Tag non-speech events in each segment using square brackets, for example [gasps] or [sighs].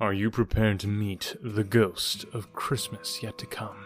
Are you prepared to meet the ghost of Christmas yet to come?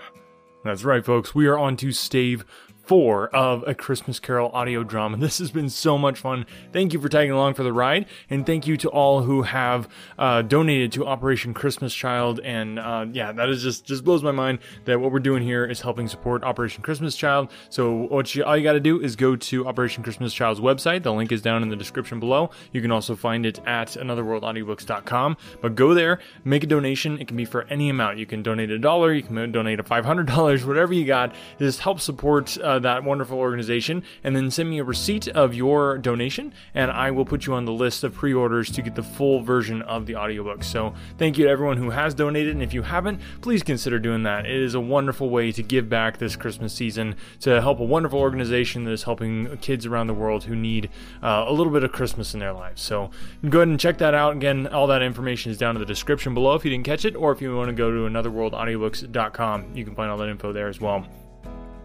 That's right, folks. We are on to stave four of A Christmas Carol audio drama. [laughs] This has been so much fun. Thank you for tagging along for the ride, and thank you to all who have uh, donated to Operation Christmas Child. And uh, yeah, that is just just blows my mind that what we're doing here is helping support Operation Christmas Child. So what you all you got to do is go to Operation Christmas Child's website. The link is down in the description below. You can also find it at anotherworldaudiobooks.com. But go there, make a donation. It can be for any amount. You can donate a dollar, you can donate a five hundred dollars, whatever you got. Just help support. Uh, that wonderful organization, and then send me a receipt of your donation, and I will put you on the list of pre orders to get the full version of the audiobook. So, thank you to everyone who has donated, and if you haven't, please consider doing that. It is a wonderful way to give back this Christmas season to help a wonderful organization that is helping kids around the world who need uh, a little bit of Christmas in their lives. So, go ahead and check that out. Again, all that information is down in the description below if you didn't catch it, or if you want to go to anotherworldaudiobooks.com, you can find all that info there as well.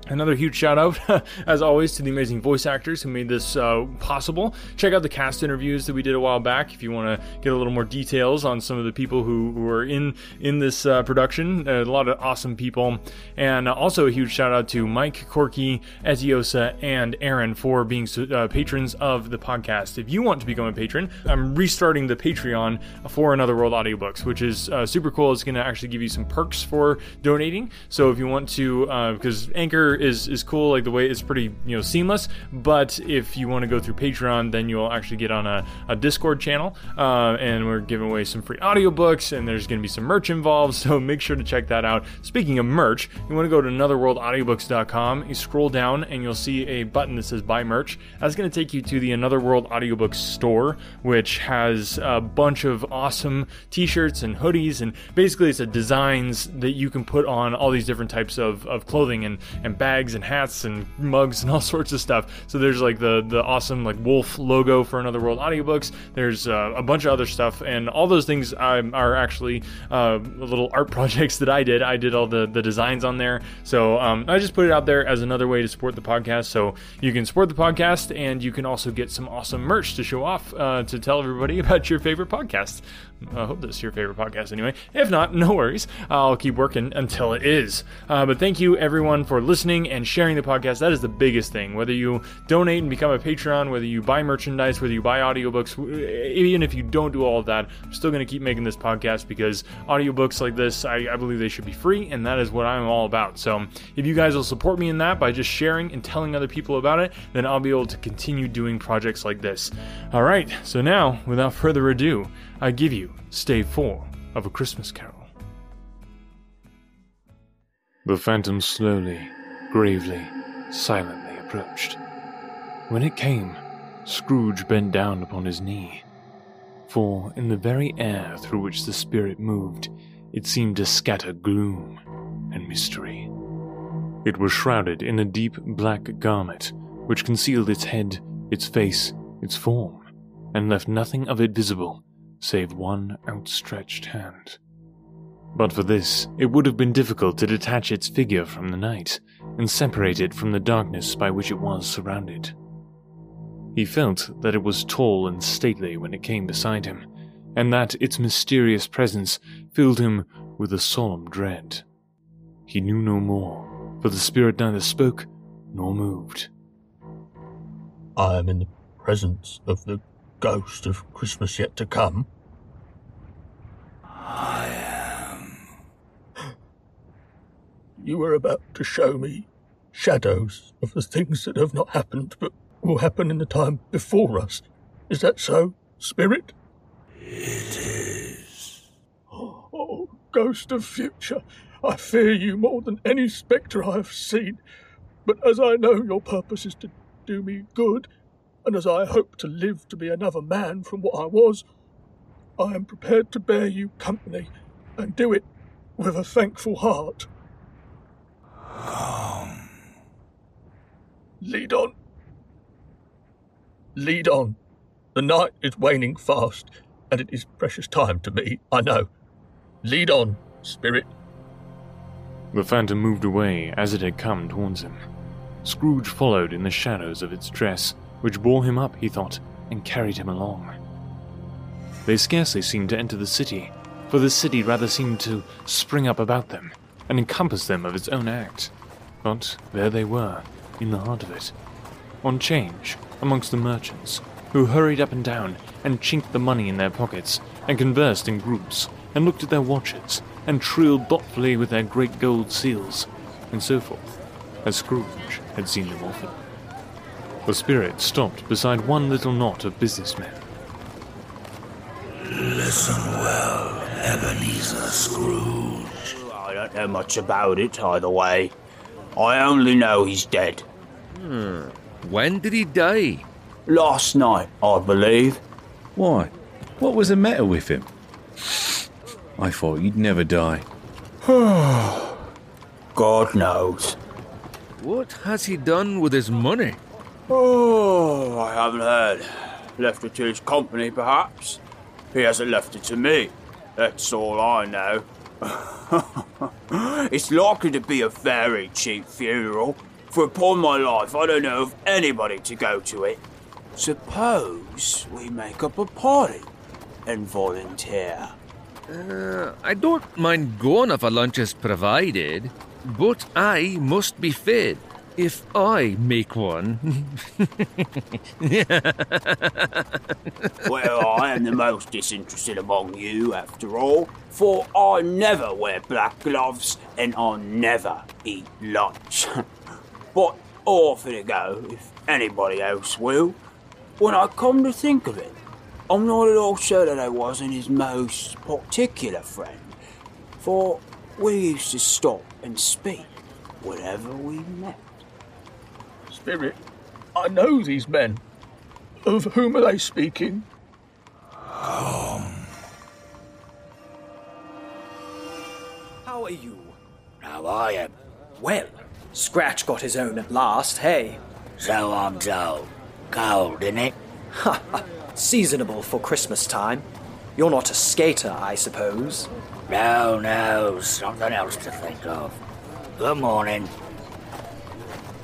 Another huge shout out, [laughs] as always, to the amazing voice actors who made this uh, possible. Check out the cast interviews that we did a while back if you want to get a little more details on some of the people who, who in in this uh, production. Uh, a lot of awesome people, and also a huge shout out to Mike, Corky, Eziosa, and Aaron for being uh, patrons of the podcast. If you want to become a patron, I'm restarting the Patreon for Another World Audiobooks, which is uh, super cool. It's going to actually give you some perks for donating. So if you want to, because uh, Anchor is is cool, like the way it's pretty you know seamless. But if you want to go through Patreon, then you'll actually get on a, a Discord channel, uh, and we're giving away some free audiobooks, and there's going to be some merch involved. [laughs] So make sure to check that out. Speaking of merch, you want to go to anotherworldaudiobooks.com. You scroll down, and you'll see a button that says Buy Merch. That's going to take you to the Another World Audiobooks store, which has a bunch of awesome T-shirts and hoodies, and basically it's a designs that you can put on all these different types of, of clothing and and bags bags and hats and mugs and all [laughs] sorts of stuff. So there's like the the awesome like wolf logo for Another World audiobooks. There's uh, a bunch of other stuff, and all those things um, are actually uh, little art [laughs] projects that I did. I did all the the designs on there. So um, I just put it out there as another way to support the podcast. So you can support the podcast, and you can also get some awesome merch to show off uh, to tell everybody [laughs] about your favorite podcast. I hope this is your favorite podcast anyway. If not, no worries. I'll keep working until it is. Uh, but thank you everyone for listening and sharing the podcast. That is the biggest thing. Whether you donate and become a Patreon, whether you buy merchandise, whether you buy audiobooks, even if you don't do all of that, I'm still going to keep making this podcast because audiobooks like this, I, I believe they should be free, and that is what I'm all about. So if you guys will support me in that by just sharing and telling other people about it, then I'll be able to continue doing projects like this. All right, so now, without further ado, I give you Stave 4 of A Christmas Carol. The phantom slowly, gravely, silently approached. When it came, Scrooge bent down upon his knee. For in the very air through which the spirit moved, it seemed to scatter gloom and mystery. It was shrouded in a deep black garment which concealed its head, its face, its form, and left nothing of it visible save one outstretched hand. But for this, it would have been difficult to detach its figure from the night and separate it from the darkness by which it was surrounded. He felt that it was tall and stately when it came beside him, and that its mysterious presence filled him with a solemn dread. He knew no more, for the spirit neither spoke nor moved. I am in the presence of the ghost of Christmas yet to come? I am. [gasps] You were about to show me shadows of the things that have not happened but will happen in the time before us. Is that so, Spirit? It is. [gasps] Oh, ghost of future, I fear you more than any spectre I have seen. But as I know your purpose is to do me good, and as I hope to live to be another man from what I was, I am prepared to bear you company and do it with a thankful heart. Come. Lead on. Lead on. The night is waning fast, and it is precious time to me, I know. Lead on, spirit. The phantom moved away as it had come towards him. Scrooge followed in the shadows of its dress, which bore him up, he thought, and carried him along. They scarcely seemed to enter the city, for the city rather seemed to spring up about them and encompass them of its own act. But there they were, in the heart of it, on change amongst the merchants, who hurried up and down and chinked the money in their pockets and conversed in groups and looked at their watches and trilled thoughtfully with their great gold seals and so forth, as Scrooge had seen them often. The spirit stopped beside one little knot of businessmen. Listen well, Ebenezer Scrooge. Oh, I don't know much about it either way. I only know he's dead. Hmm. When did he die? Last night, I believe. Why? What was the matter with him? I thought he'd never die. [sighs] God knows. What has he done with his money? Oh, I haven't heard. Left it to his company, perhaps. He hasn't left it to me. That's all I know. [laughs] it's likely to be a very cheap funeral, for upon my life, I don't know of anybody to go to it. Suppose we make up a party and volunteer. Uh, I don't mind going if a lunch is provided, but I must be fed if I make one. Well, I am the most disinterested among you, after all, for I never wear black gloves and I never eat lunch. [laughs] but off to go if anybody else will. When I come to think of it, I'm not at all sure that I wasn't his most particular friend, for we used to stop and speak whenever we met. Spirit, I know these men. Of whom are they speaking? Um. How are you? Now I am. Well, Scratch got his own at last, hey? So I'm told. Cold, innit? Ha ha! Seasonable for Christmas time. You're not a skater, I suppose. No, no, something else to think of. Good morning.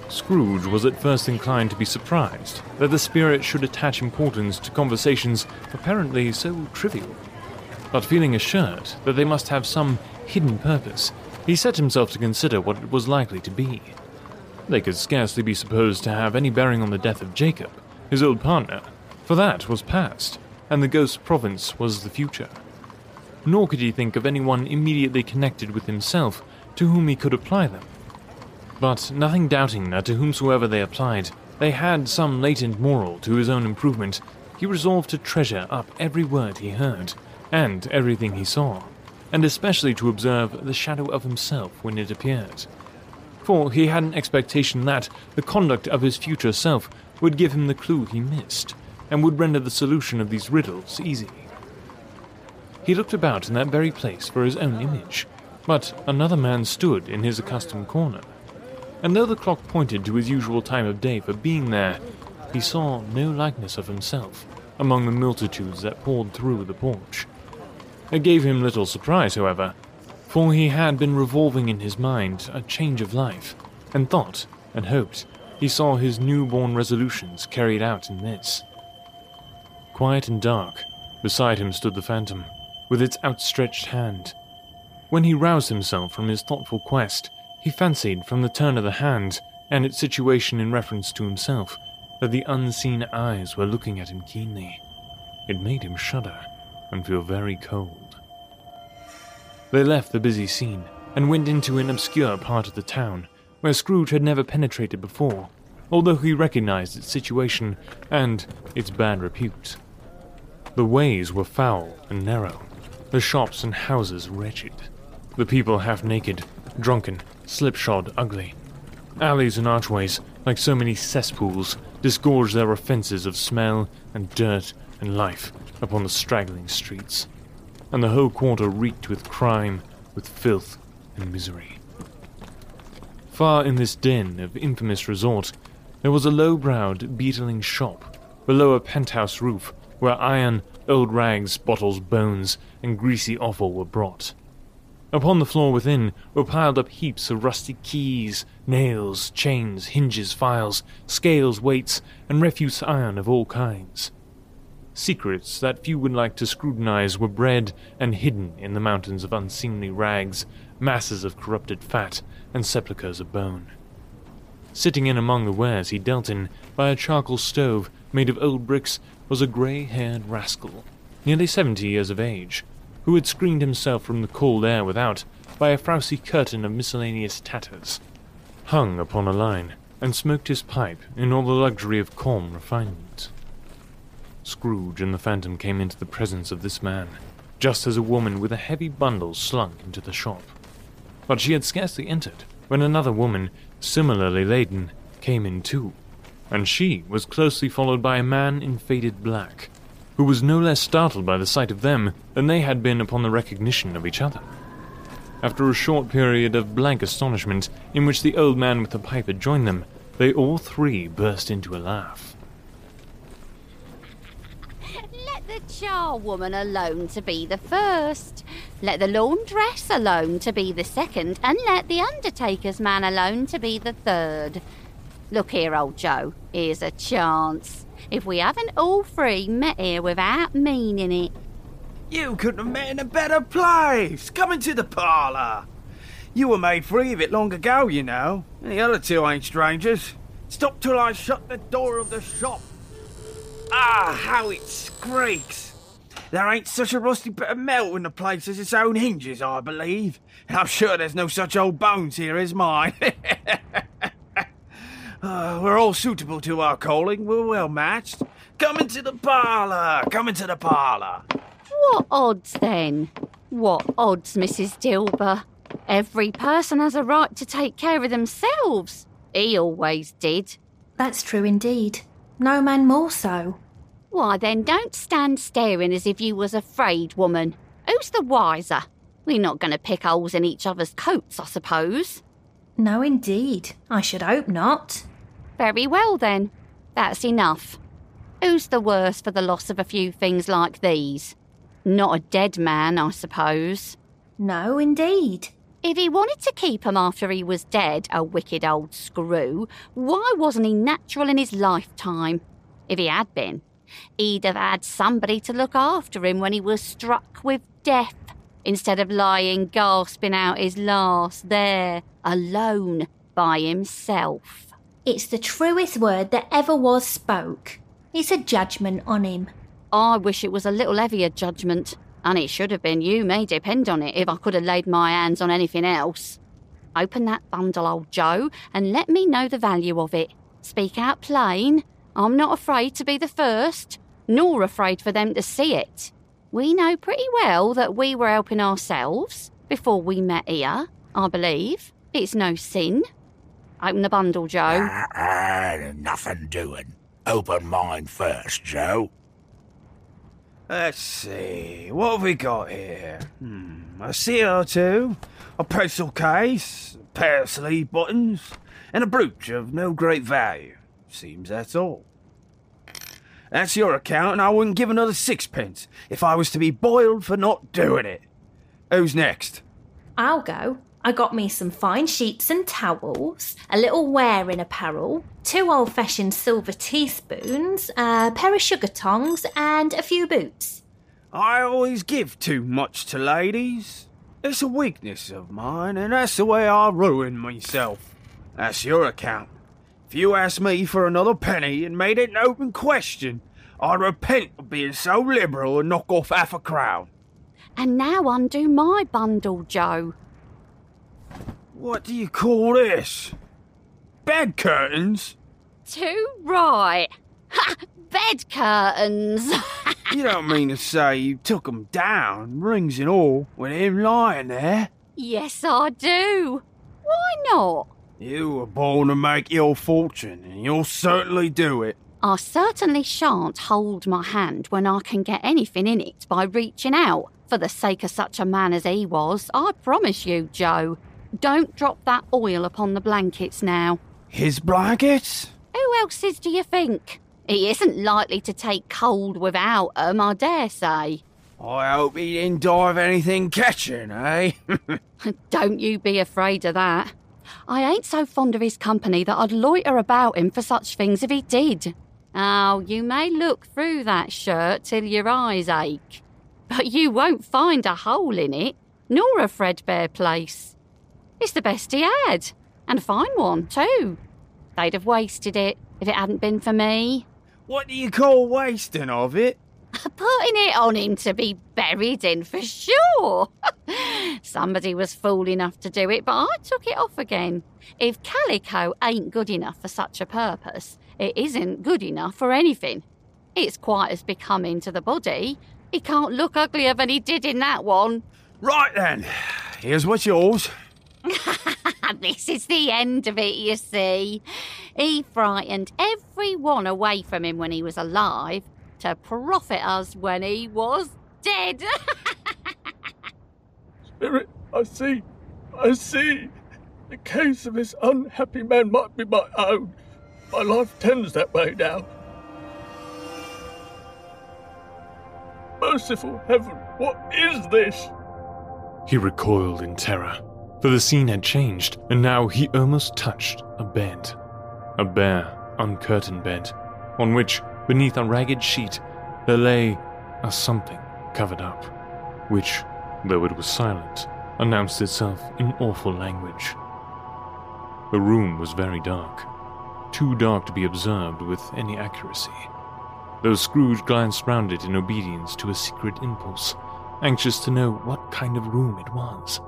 Scrooge was at first inclined to be surprised that the spirit should attach importance to conversations apparently so trivial. But feeling assured that they must have some hidden purpose, he set himself to consider what it was likely to be. They could scarcely be supposed to have any bearing on the death of Jacob, his old partner, for that was past, and the ghost province was the future. Nor could he think of anyone immediately connected with himself to whom he could apply them. But nothing doubting that to whomsoever they applied, they had some latent moral to his own improvement, he resolved to treasure up every word he heard, and everything he saw, and especially to observe the shadow of himself when it appeared. For he had an expectation that the conduct of his future self would give him the clue he missed, and would render the solution of these riddles easy. He looked about in that very place for his own image, but another man stood in his accustomed corner and though the clock pointed to his usual time of day for being there, he saw no likeness of himself among the multitudes that poured through the porch. It gave him little surprise, however, for he had been revolving in his mind a change of life, and thought and hoped he saw his newborn resolutions carried out in this. Quiet and dark, beside him stood the phantom, with its outstretched hand. When he roused himself from his thoughtful quest, he fancied from the turn of the hand and its situation in reference to himself that the unseen eyes were looking at him keenly. It made him shudder and feel very cold. They left the busy scene and went into an obscure part of the town where Scrooge had never penetrated before, although he recognized its situation and its bad repute. The ways were foul and narrow, the shops and houses wretched, the people half naked, drunken, slipshod, ugly. Alleys and archways, like so many cesspools, disgorged their offences of smell and dirt and life upon the straggling streets, and the whole quarter reeked with crime, with filth and misery. Far in this den of infamous resort, there was a low-browed, beetling shop, below a penthouse roof, where iron, old rags, bottles, bones, and greasy offal were brought. Upon the floor within were piled up heaps of rusty keys, nails, chains, hinges, files, scales, weights, and refuse iron of all kinds. Secrets that few would like to scrutinize were bred and hidden in the mountains of unseemly rags, masses of corrupted fat, and sepulchres of bone. Sitting in among the wares he dealt in by a charcoal stove made of old bricks was a grey haired rascal, nearly seventy years of age, who had screened himself from the cold air without by a frowsy curtain of miscellaneous tatters, hung upon a line, and smoked his pipe in all the luxury of calm refinement. Scrooge and the Phantom came into the presence of this man, just as a woman with a heavy bundle slunk into the shop. But she had scarcely entered when another woman, similarly laden, came in too, and she was closely followed by a man in faded black, who was no less startled by the sight of them than they had been upon the recognition of each other. After a short period of blank astonishment, in which the old man with the pipe had joined them, they all three burst into a laugh. Let the charwoman alone to be the first. Let the laundress alone to be the second, and let the undertaker's man alone to be the third. Look here, old Joe, here's a chance. If we haven't all three met here without meaning it. You couldn't have met in a better place. Come into the parlour. You were made free of it long ago, you know. And the other two ain't strangers. Stop till I shut the door of the shop. Ah, how it squeaks. There ain't such a rusty bit of metal in the place as its own hinges, I believe. And I'm sure there's no such old bones here as mine. [laughs] Uh, we're all suitable to our calling. We're well matched. Come into the parlour. Come into the parlour. What odds then? What odds, Mrs. Dilber? Every person has a right to take care of themselves. He always did. That's true indeed. No man more so. Why then, don't stand staring as if you was afraid, woman. Who's the wiser? We're not going to pick holes in each other's coats, I suppose. No, indeed. I should hope not. Very well then. That's enough. Who's the worse for the loss of a few things like these? Not a dead man, I suppose. No, indeed. If he wanted to keep 'em after he was dead, a wicked old screw, why wasn't he natural in his lifetime? If he had been, he'd have had somebody to look after him when he was struck with death, instead of lying gasping out his last there, alone, by himself. It's the truest word that ever was spoke. It's a judgment on him. I wish it was a little heavier judgment, and it should have been, you may depend on it, if I could have laid my hands on anything else. Open that bundle, old Joe, and let me know the value of it. Speak out plain. I'm not afraid to be the first, nor afraid for them to see it. We know pretty well that we were helping ourselves before we met here, I believe. It's no sin. Open the bundle, Joe. Ah, nothing doing. Open mine first, Joe. Let's see. What have we got here? Hmm, a CO2, a pencil case, a pair of sleeve buttons, and a brooch of no great value. Seems that's all. That's your account, and I wouldn't give another sixpence if I was to be boiled for not doing it. Who's next? I'll go. I got me some fine sheets and towels, a little wearing apparel, two old fashioned silver teaspoons, a pair of sugar tongs, and a few boots. I always give too much to ladies. It's a weakness of mine, and that's the way I ruin myself. That's your account. If you asked me for another penny and made it an open question, I'd repent of being so liberal and knock off half a crown. And now undo my bundle, Joe. What do you call this? Bed curtains? Too right. Ha! Bed curtains. [laughs] you don't mean to say you took 'em down, rings and all, with him lying there? yes, I do. Why not? You were born to make your fortune, and you'll certainly do it. I certainly shan't hold my hand when I can get anything in it by reaching out for the sake of such a man as he was. I promise you, Joe. Don't drop that oil upon the blankets now. His blankets? Who else's do you think? He isn't likely to take cold without 'em, I dare say. I hope he didn't die of anything catching, eh? [laughs] Don't you be afraid of that. I ain't so fond of his company that I'd loiter about him for such things if he did. Oh, you may look through that shirt till your eyes ache, but you won't find a hole in it, nor a threadbare place. It's the best he had, and a fine one, too. They'd have wasted it if it hadn't been for me. What do you call wasting of it? [laughs] Putting it on him to be buried in for sure. [laughs] Somebody was fool enough to do it, but I took it off again. If calico ain't good enough for such a purpose, it isn't good enough for anything. It's quite as becoming to the body. He can't look uglier than he did in that one. Right then, here's what's yours. [laughs] this is the end of it, you see. He frightened everyone away from him when he was alive to profit us when he was dead. [laughs] Spirit, I see. I see. The case of this unhappy man might be my own. My life tends that way now. Merciful heaven, what is this? He recoiled in terror, for the scene had changed, and now he almost touched a bed. A bare, uncurtained bed, on which, beneath a ragged sheet, there lay a something covered up, which, though it was silent, announced itself in awful language. The room was very dark, too dark to be observed with any accuracy, though Scrooge glanced round it in obedience to a secret impulse, anxious to know what kind of room it was.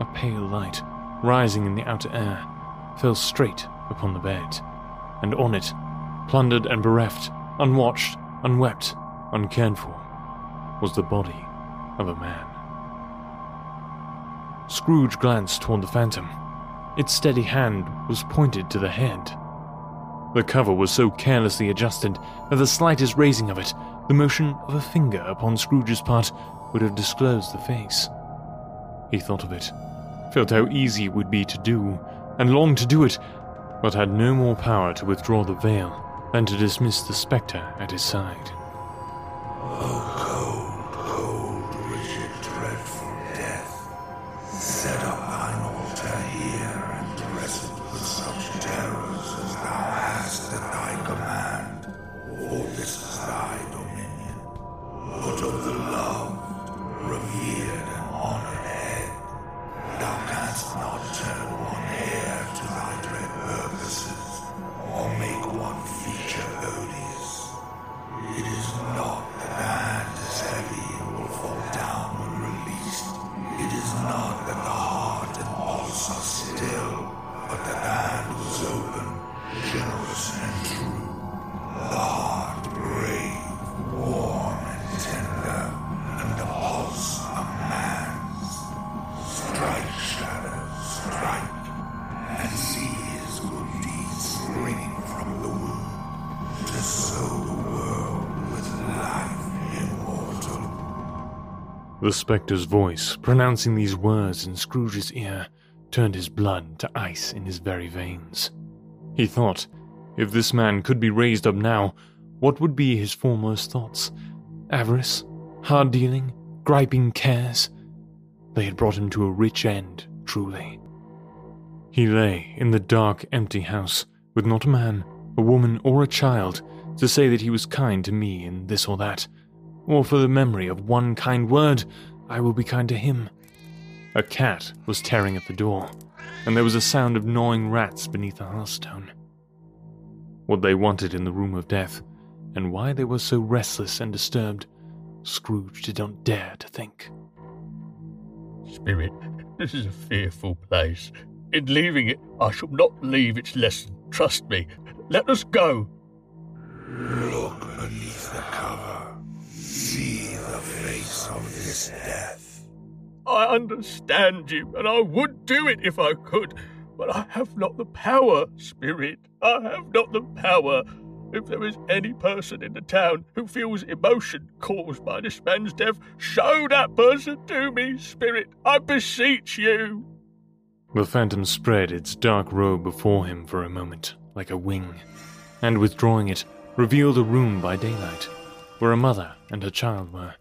A pale light, rising in the outer air, fell straight upon the bed, and on it, plundered and bereft, unwatched, unwept, uncared for, was the body of a man. Scrooge glanced toward the phantom. Its steady hand was pointed to the head. The cover was so carelessly adjusted that the slightest raising of it, the motion of a finger upon Scrooge's part, would have disclosed the face. He thought of it, felt how easy it would be to do, and longed to do it, but had no more power to withdraw the veil than to dismiss the spectre at his side. Oh, The spectre's voice, pronouncing these words in Scrooge's ear, turned his blood to ice in his very veins. He thought, if this man could be raised up now, what would be his foremost thoughts? Avarice? Hard dealing? Griping cares? They had brought him to a rich end, truly. He lay in the dark, empty house, with not a man, a woman, or a child to say that he was kind to me in this or that, or for the memory of one kind word, I will be kind to him. A cat was tearing at the door, and there was a sound of gnawing rats beneath the hearthstone. What they wanted in the room of death, and why they were so restless and disturbed, Scrooge did not dare to think. Spirit, this is a fearful place. In leaving it, I shall not leave its lesson. Trust me. Let us go. Look beneath the cover. See the face of this death. I understand you, and I would do it if I could, but I have not the power, Spirit. I have not the power. If there is any person in the town who feels emotion caused by this man's death, show that person to me, Spirit. I beseech you. The phantom spread its dark robe before him for a moment, like a wing, and withdrawing it, revealed a room by daylight, where a mother and her child were.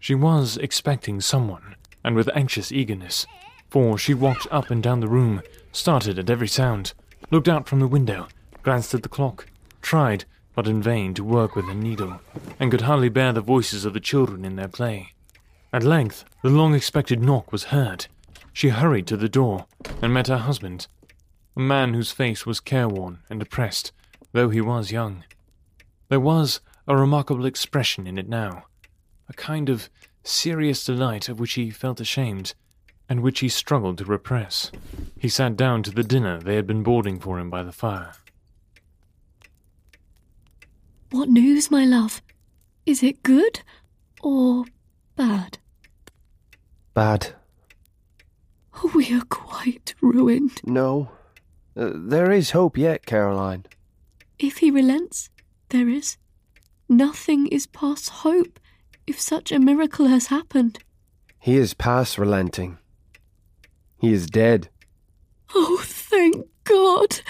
She was expecting someone, and with anxious eagerness, for she walked up and down the room, started at every sound, looked out from the window, glanced at the clock, tried, but in vain to work with a needle, and could hardly bear the voices of the children in their play. At length, the long expected knock was heard. She hurried to the door and met her husband, a man whose face was careworn and depressed, though he was young. There was a remarkable expression in it now, a kind of serious delight of which he felt ashamed, and which he struggled to repress. He sat down to the dinner they had been boarding for him by the fire. What news, my love? Is it good or bad? Bad. We are quite ruined. No. Uh, there is hope yet, Caroline. If he relents, there is. Nothing is past hope if such a miracle has happened. He is past relenting. He is dead. Oh, thank God.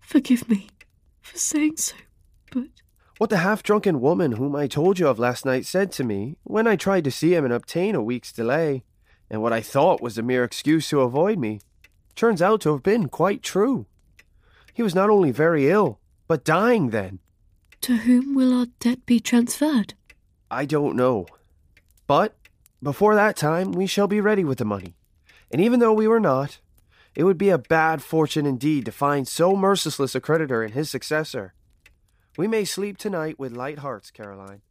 Forgive me for saying so, but. What the half drunken woman whom I told you of last night said to me when I tried to see him and obtain a week's delay, and what I thought was a mere excuse to avoid me, turns out to have been quite true. He was not only very ill, but dying then. To whom will our debt be transferred? I don't know. But before that time, we shall be ready with the money. And even though we were not, it would be a bad fortune indeed to find so merciless a creditor in his successor. We may sleep tonight with light hearts, Caroline.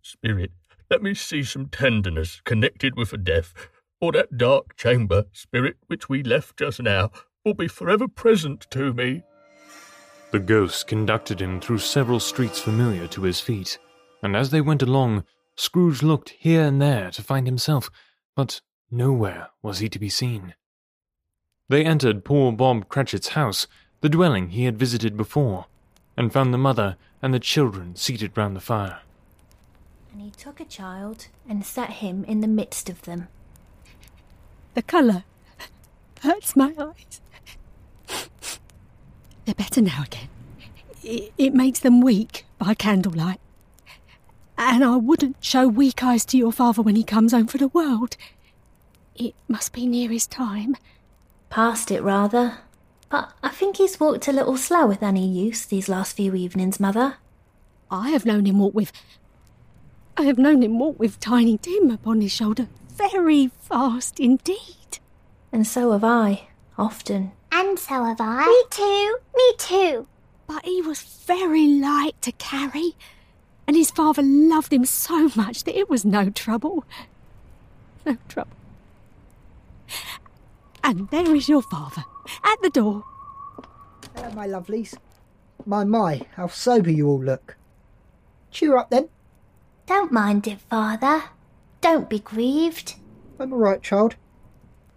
Spirit, let me see some tenderness connected with a death, or that dark chamber, spirit, which we left just now, will be forever present to me. The ghost conducted him through several streets familiar to his feet, and as they went along, Scrooge looked here and there to find himself, but nowhere was he to be seen. They entered poor Bob Cratchit's house, the dwelling he had visited before, and found the mother and the children seated round the fire. And he took a child and set him in the midst of them. The colour hurts my eyes. They're better now again. It, it makes them weak by candlelight. And I wouldn't show weak eyes to your father when he comes home for the world. It must be near his time. Past it, rather. But I think he's walked a little slower than he used these last few evenings, Mother. I have known him walk with. I have known him walk with Tiny Tim upon his shoulder very fast indeed. And so have I, often. And so have I. Me too. Me too. But he was very light to carry, and his father loved him so much that it was no trouble. No trouble. And there is your father, at the door. Hello, my lovelies. My, my, how sober you all look. Cheer up then. Don't mind it, father. Don't be grieved. I'm all right, child.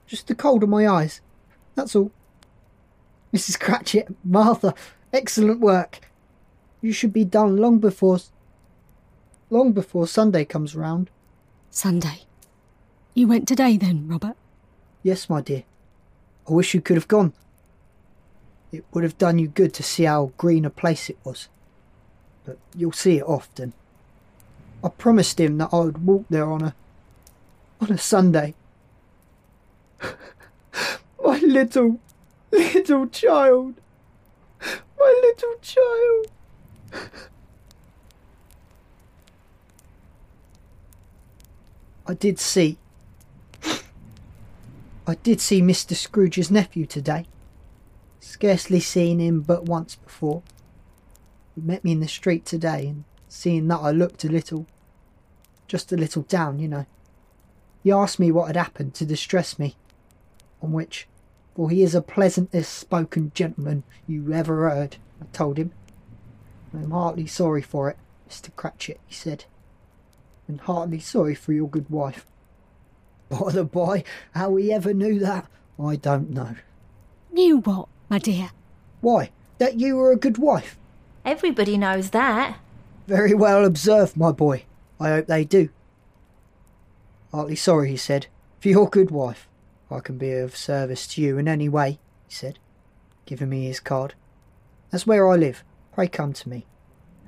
Just the cold in my eyes. That's all. Mrs. Cratchit, Martha, excellent work. You should be done long before. long before Sunday comes round. Sunday. You went today then, Robert? Yes, my dear. I wish you could have gone. It would have done you good to see how green a place it was. But you'll see it often. I promised him that I would walk there on a on a Sunday. [laughs] My little little child. My little child. I did see. I did see Mr. Scrooge's nephew today. Scarcely seen him but once before. He met me in the street today, and seeing that I looked a little. just a little down, you know. He asked me what had happened to distress me, on which, for he is the pleasantest spoken gentleman you ever heard, I told him. I'm heartily sorry for it, Mr. Cratchit, he said, and heartily sorry for your good wife. By the by, how he ever knew that, I don't know. Knew what, my dear? Why, that you were a good wife. Everybody knows that. Very well observed, my boy. I hope they do. Heartily sorry, he said, for your good wife. I can be of service to you in any way, he said, giving me his card. That's where I live. Pray come to me.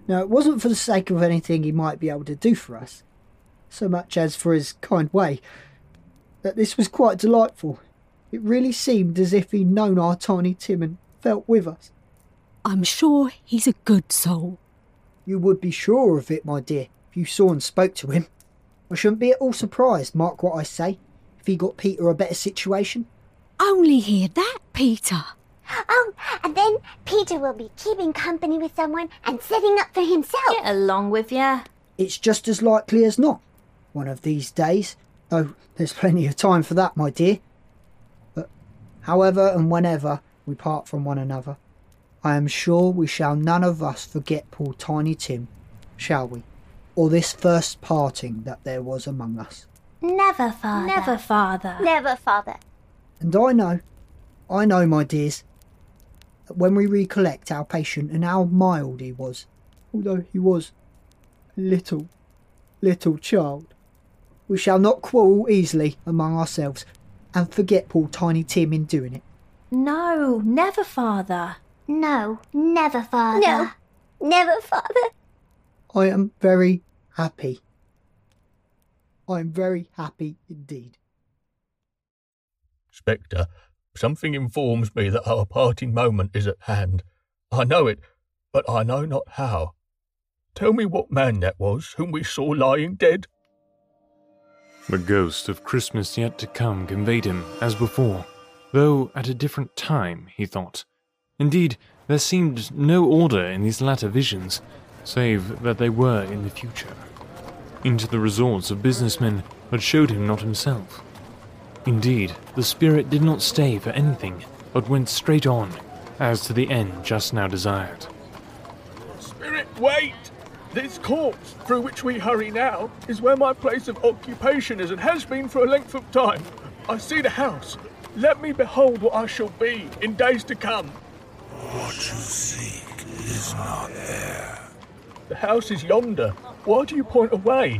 Now, it wasn't for the sake of anything he might be able to do for us, so much as for his kind way, that this was quite delightful. It really seemed as if he'd known our tiny Tim and felt with us. I'm sure he's a good soul. You would be sure of it, my dear, if you saw and spoke to him. I shouldn't be at all surprised, mark what I say, if he got Peter a better situation. Only hear that, Peter. Oh, and then Peter will be keeping company with someone and setting up for himself. Get along with you. It's just as likely as not. One of these days. Though there's plenty of time for that, my dear. But however and whenever we part from one another, I am sure we shall none of us forget poor Tiny Tim, shall we? Or this first parting that there was among us. Never, Father. Never, Father. Never, Father. And I know, I know, my dears, that when we recollect our patient and how mild he was, although he was a little, little child, we shall not quarrel easily among ourselves and forget poor Tiny Tim in doing it. No, never, Father. No, never, Father. No, never, Father. I am very happy. I am very happy indeed. Spectre, something informs me that our parting moment is at hand. I know it, but I know not how. Tell me what man that was whom we saw lying dead. The ghost of Christmas yet to come conveyed him, as before, though at a different time, he thought. Indeed, there seemed no order in these latter visions, save that they were in the future, into the resorts of businessmen, but showed him not himself. Indeed, the spirit did not stay for anything, but went straight on, as to the end just now desired. Spirit, wait! This corpse through which we hurry now is where my place of occupation is and has been for a length of time. I see the house. Let me behold what I shall be in days to come. What you seek is not there. The house is yonder. Why do you point away?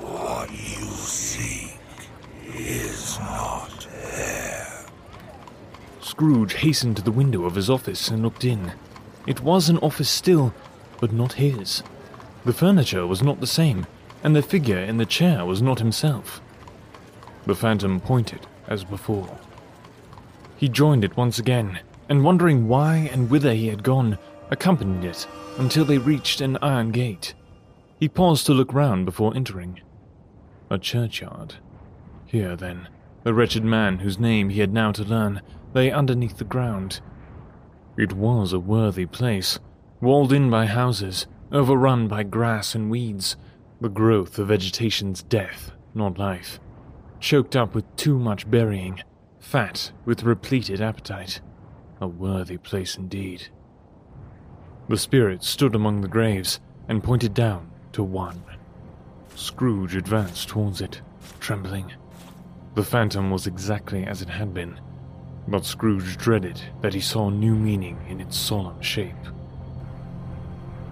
What you seek is not there. Scrooge hastened to the window of his office and looked in. It was an office still, but not his. The furniture was not the same, and the figure in the chair was not himself. The phantom pointed as before. He joined it once again, and wondering why and whither he had gone, accompanied it until they reached an iron gate. He paused to look round before entering. A churchyard. Here, then, the wretched man whose name he had now to learn lay underneath the ground. It was a worthy place, walled in by houses, overrun by grass and weeds, the growth of vegetation's death, not life, choked up with too much burying, fat with repleted appetite. A worthy place indeed. The spirit stood among the graves and pointed down to one. Scrooge advanced towards it, trembling. The phantom was exactly as it had been, but Scrooge dreaded that he saw new meaning in its solemn shape.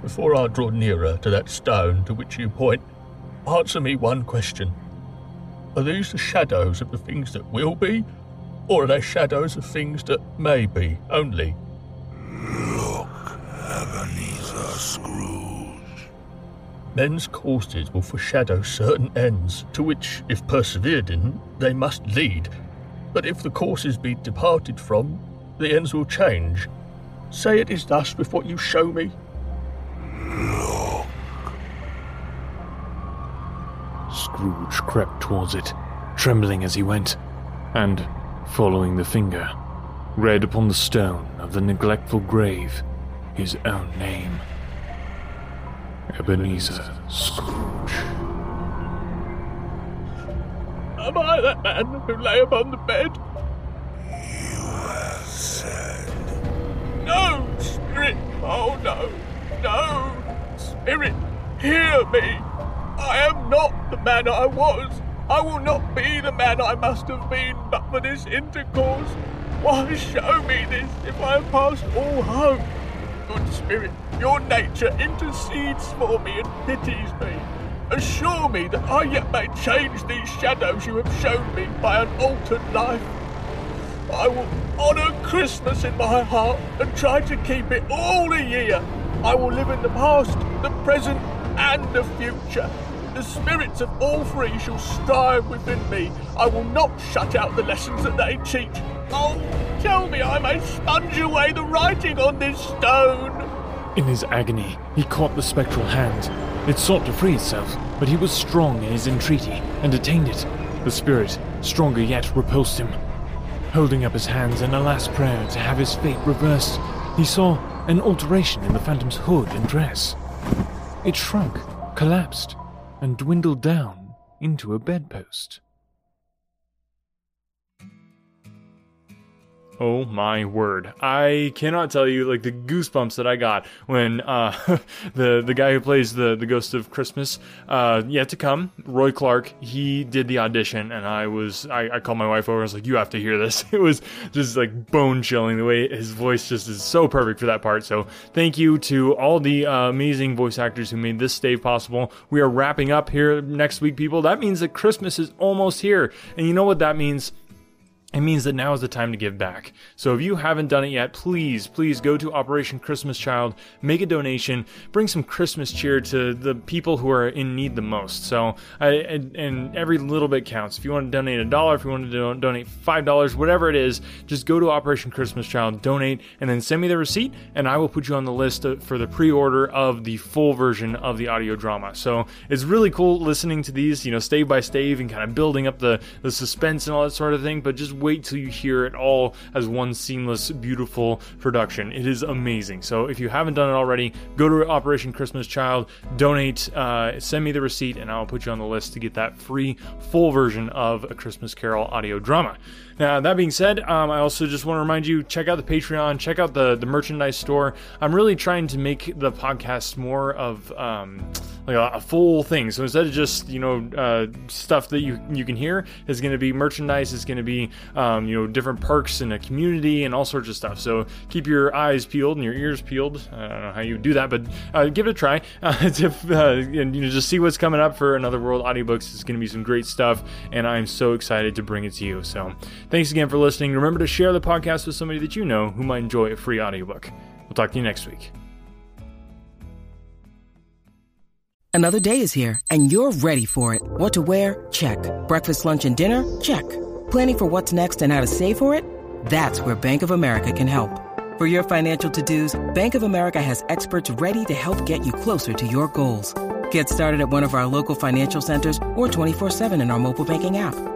Before I draw nearer to that stone to which you point, answer me one question. Are these the shadows of the things that will be, or are they shadows of things that may be only? Men's courses will foreshadow certain ends, to which, if persevered in, they must lead. But if the courses be departed from, the ends will change. Say it is thus with what you show me. Look. Scrooge crept towards it, trembling as he went, and, following the finger, read upon the stone of the neglectful grave his own name Ebenezer Scrooge. Am I that man who lay upon the bed? You have said. No, Spirit! Oh no! No! Spirit, hear me! I am not the man I was! I will not be the man I must have been but for this intercourse! Why show me this if I am past all hope? Good Spirit, your nature intercedes for me and pities me. Assure me that I yet may change these shadows you have shown me by an altered life. I will honour Christmas in my heart and try to keep it all the year. I will live in the past, the present, and the future. The spirits of all three shall strive within me. I will not shut out the lessons that they teach. Oh, tell me I may sponge away the writing on this stone. In his agony, he caught the spectral hand. It sought to free itself, but he was strong in his entreaty and detained it. The spirit, stronger yet, repulsed him. Holding up his hands in a last prayer to have his fate reversed, he saw an alteration in the phantom's hood and dress. It shrunk, collapsed, and dwindled down into a bedpost. Oh my word. I cannot tell you like the goosebumps that I got when uh [laughs] the the guy who plays the the ghost of Christmas uh yet to come, Roy Clark, he did the audition and I was I, I called my wife over, and I was like, You have to hear this. [laughs] It was just like bone chilling the way his voice just is so perfect for that part. So thank you to all the uh, amazing voice actors who made this stave possible. We are wrapping up here next week, people. That means that Christmas is almost here. And you know what that means? It means that now is the time to give back. So if you haven't done it yet, please, please go to Operation Christmas Child, make a donation, bring some Christmas cheer to the people who are in need the most. So, I, and, and, every little bit counts. If you want to donate a dollar, if you want to do, donate five dollars, whatever it is, just go to Operation Christmas Child, donate, and then send me the receipt, and I will put you on the list for the pre-order of the full version of the audio drama. So it's really cool listening to these, you know, stave by stave, and kind of building up the the suspense and all that sort of thing. But just wait till you hear it all as one seamless, beautiful production. It is amazing. So if you haven't done it already, go to Operation Christmas Child, donate, uh, send me the receipt, and I'll put you on the list to get that free full version of a Christmas Carol audio drama. Now, that being said, um, I also just want to remind you check out the Patreon, check out the, the merchandise store. I'm really trying to make the podcast more of um, like a, a, full thing. So instead of just you know uh, stuff that you you can hear, is going to be merchandise. It's going to be um, you know different perks in a community and all sorts of stuff. So keep your eyes peeled and your ears peeled. I don't know how you do that, but uh, give it a try. [laughs] Uh, to, and you know just see what's coming up for Another World audiobooks. It's going to be some great stuff, and I'm so excited to bring it to you. So thanks again for listening. Remember to share the podcast with somebody that you know who might enjoy a free audiobook. We'll talk to you next week. Another day is here, and you're ready for it. What to wear? Check. Breakfast, lunch, and dinner? Check. Planning for what's next and how to save for it? That's where Bank of America can help. For your financial to-dos, Bank of America has experts ready to help get you closer to your goals. Get started at one of our local financial centers or 24-7 in our mobile banking app.